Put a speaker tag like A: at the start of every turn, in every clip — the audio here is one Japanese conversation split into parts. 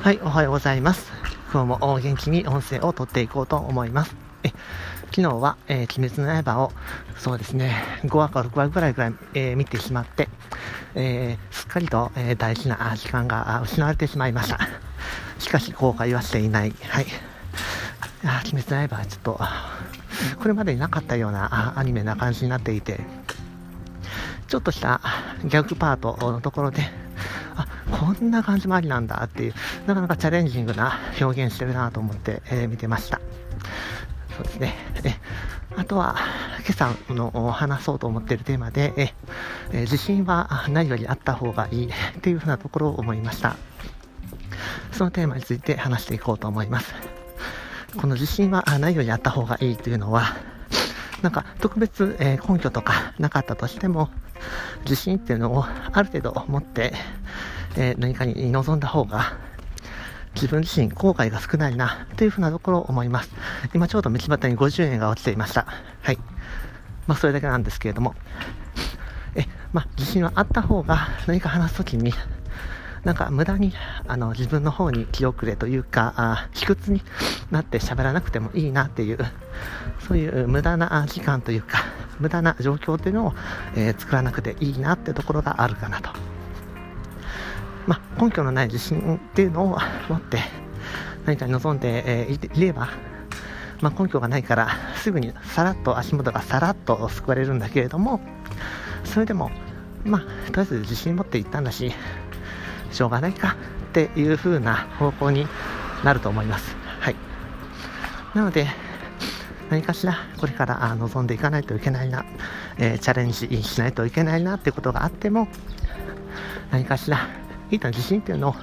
A: はい、おはようございます。今日も元気に音声を撮っていこうと思います。え昨日は、えー、鬼滅の刃を、そうですね、5話か6話ぐらいぐらい、えー、見てしまって、えー、すっかりと、え大事な時間が失われてしまいました。しかし、後悔はしていない。はい。あ鬼滅の刃はちょっと、これまでになかったようなアニメな感じになっていて、ちょっとしたギャグパートのところで、こんな感じもありなんだっていう、なかなかチャレンジングな表現してるなと思って、えー、見てました。そうですね。えあとは、今朝の話そうと思っているテーマで、ええ自信は何よりあった方がいい っていうふうなところを思いました。そのテーマについて話していこうと思います。この自信は何よりあった方がいいというのは、なんか特別、え、根拠とかなかったとしても、自信っていうのをある程度持って、えー、何かに臨んだ方が、自分自身後悔が少ないな、というふうなところを思います。今ちょうど道端に50円が落ちていました。はい。まあ、それだけなんですけれども。え、まあ、自信はあった方が何か話すときに、なんか無駄にあの自分の方に気遅れというか、あ卑屈になって喋らなくてもいいなっていう、そういう無駄な時間というか、無駄な状況というのを、えー、作らなくていいなってところがあるかなと。まあ、根拠のない自信っていうのを持って何かに望んで、えー、いれば、まあ、根拠がないからすぐにさらっと足元がさらっと救われるんだけれどもそれでもまあとりあえず自信持っていったんだししょうがないかっていう風な方向になると思います。はい。なので何かしらこれから望んでいかないといけないな、えー、チャレンジしないといけないなっていうことがあっても何かしらいい自信っていうのを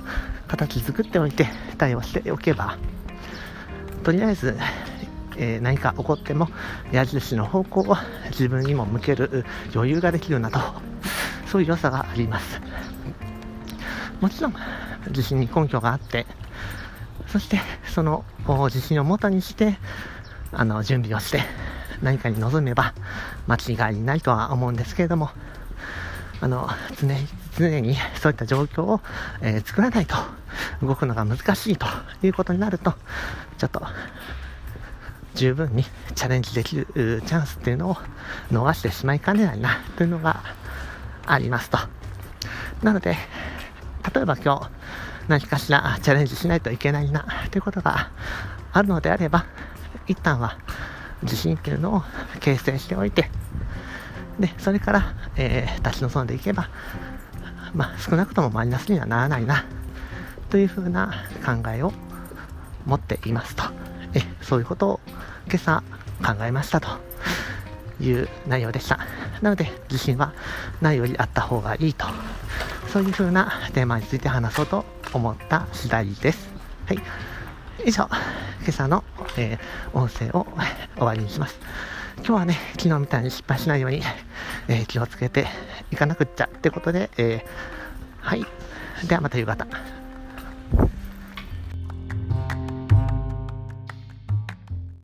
A: 形作っておいて対応しておけばとりあえず、えー、何か起こっても矢印の方向を自分にも向ける余裕ができるなとそういう良さがあります。もちろん自信に根拠があってそしてその自信をもとにしてあの準備をして何かに臨めば間違いないとは思うんですけれどもあの常に常にそういった状況を、えー、作らないと動くのが難しいということになるとちょっと十分にチャレンジできるチャンスっていうのを逃してしまいかねないなというのがありますと。なので例えば今日何かしらチャレンジしないといけないなということがあるのであれば一旦は自信っていうのを形成しておいてでそれから、えー、立ち臨んでいけばまあ少なくともマイナスにはならないなというふうな考えを持っていますとえそういうことを今朝考えましたという内容でしたなので自信はないよりあった方がいいとそういう風なテーマについて話そうと思った次第です。はい。以上、今朝の、えー、音声を終わりにします。今日はね、昨日みたいに失敗しないように、えー、気をつけていかなくっちゃってことで、えー、はい。ではまた夕方。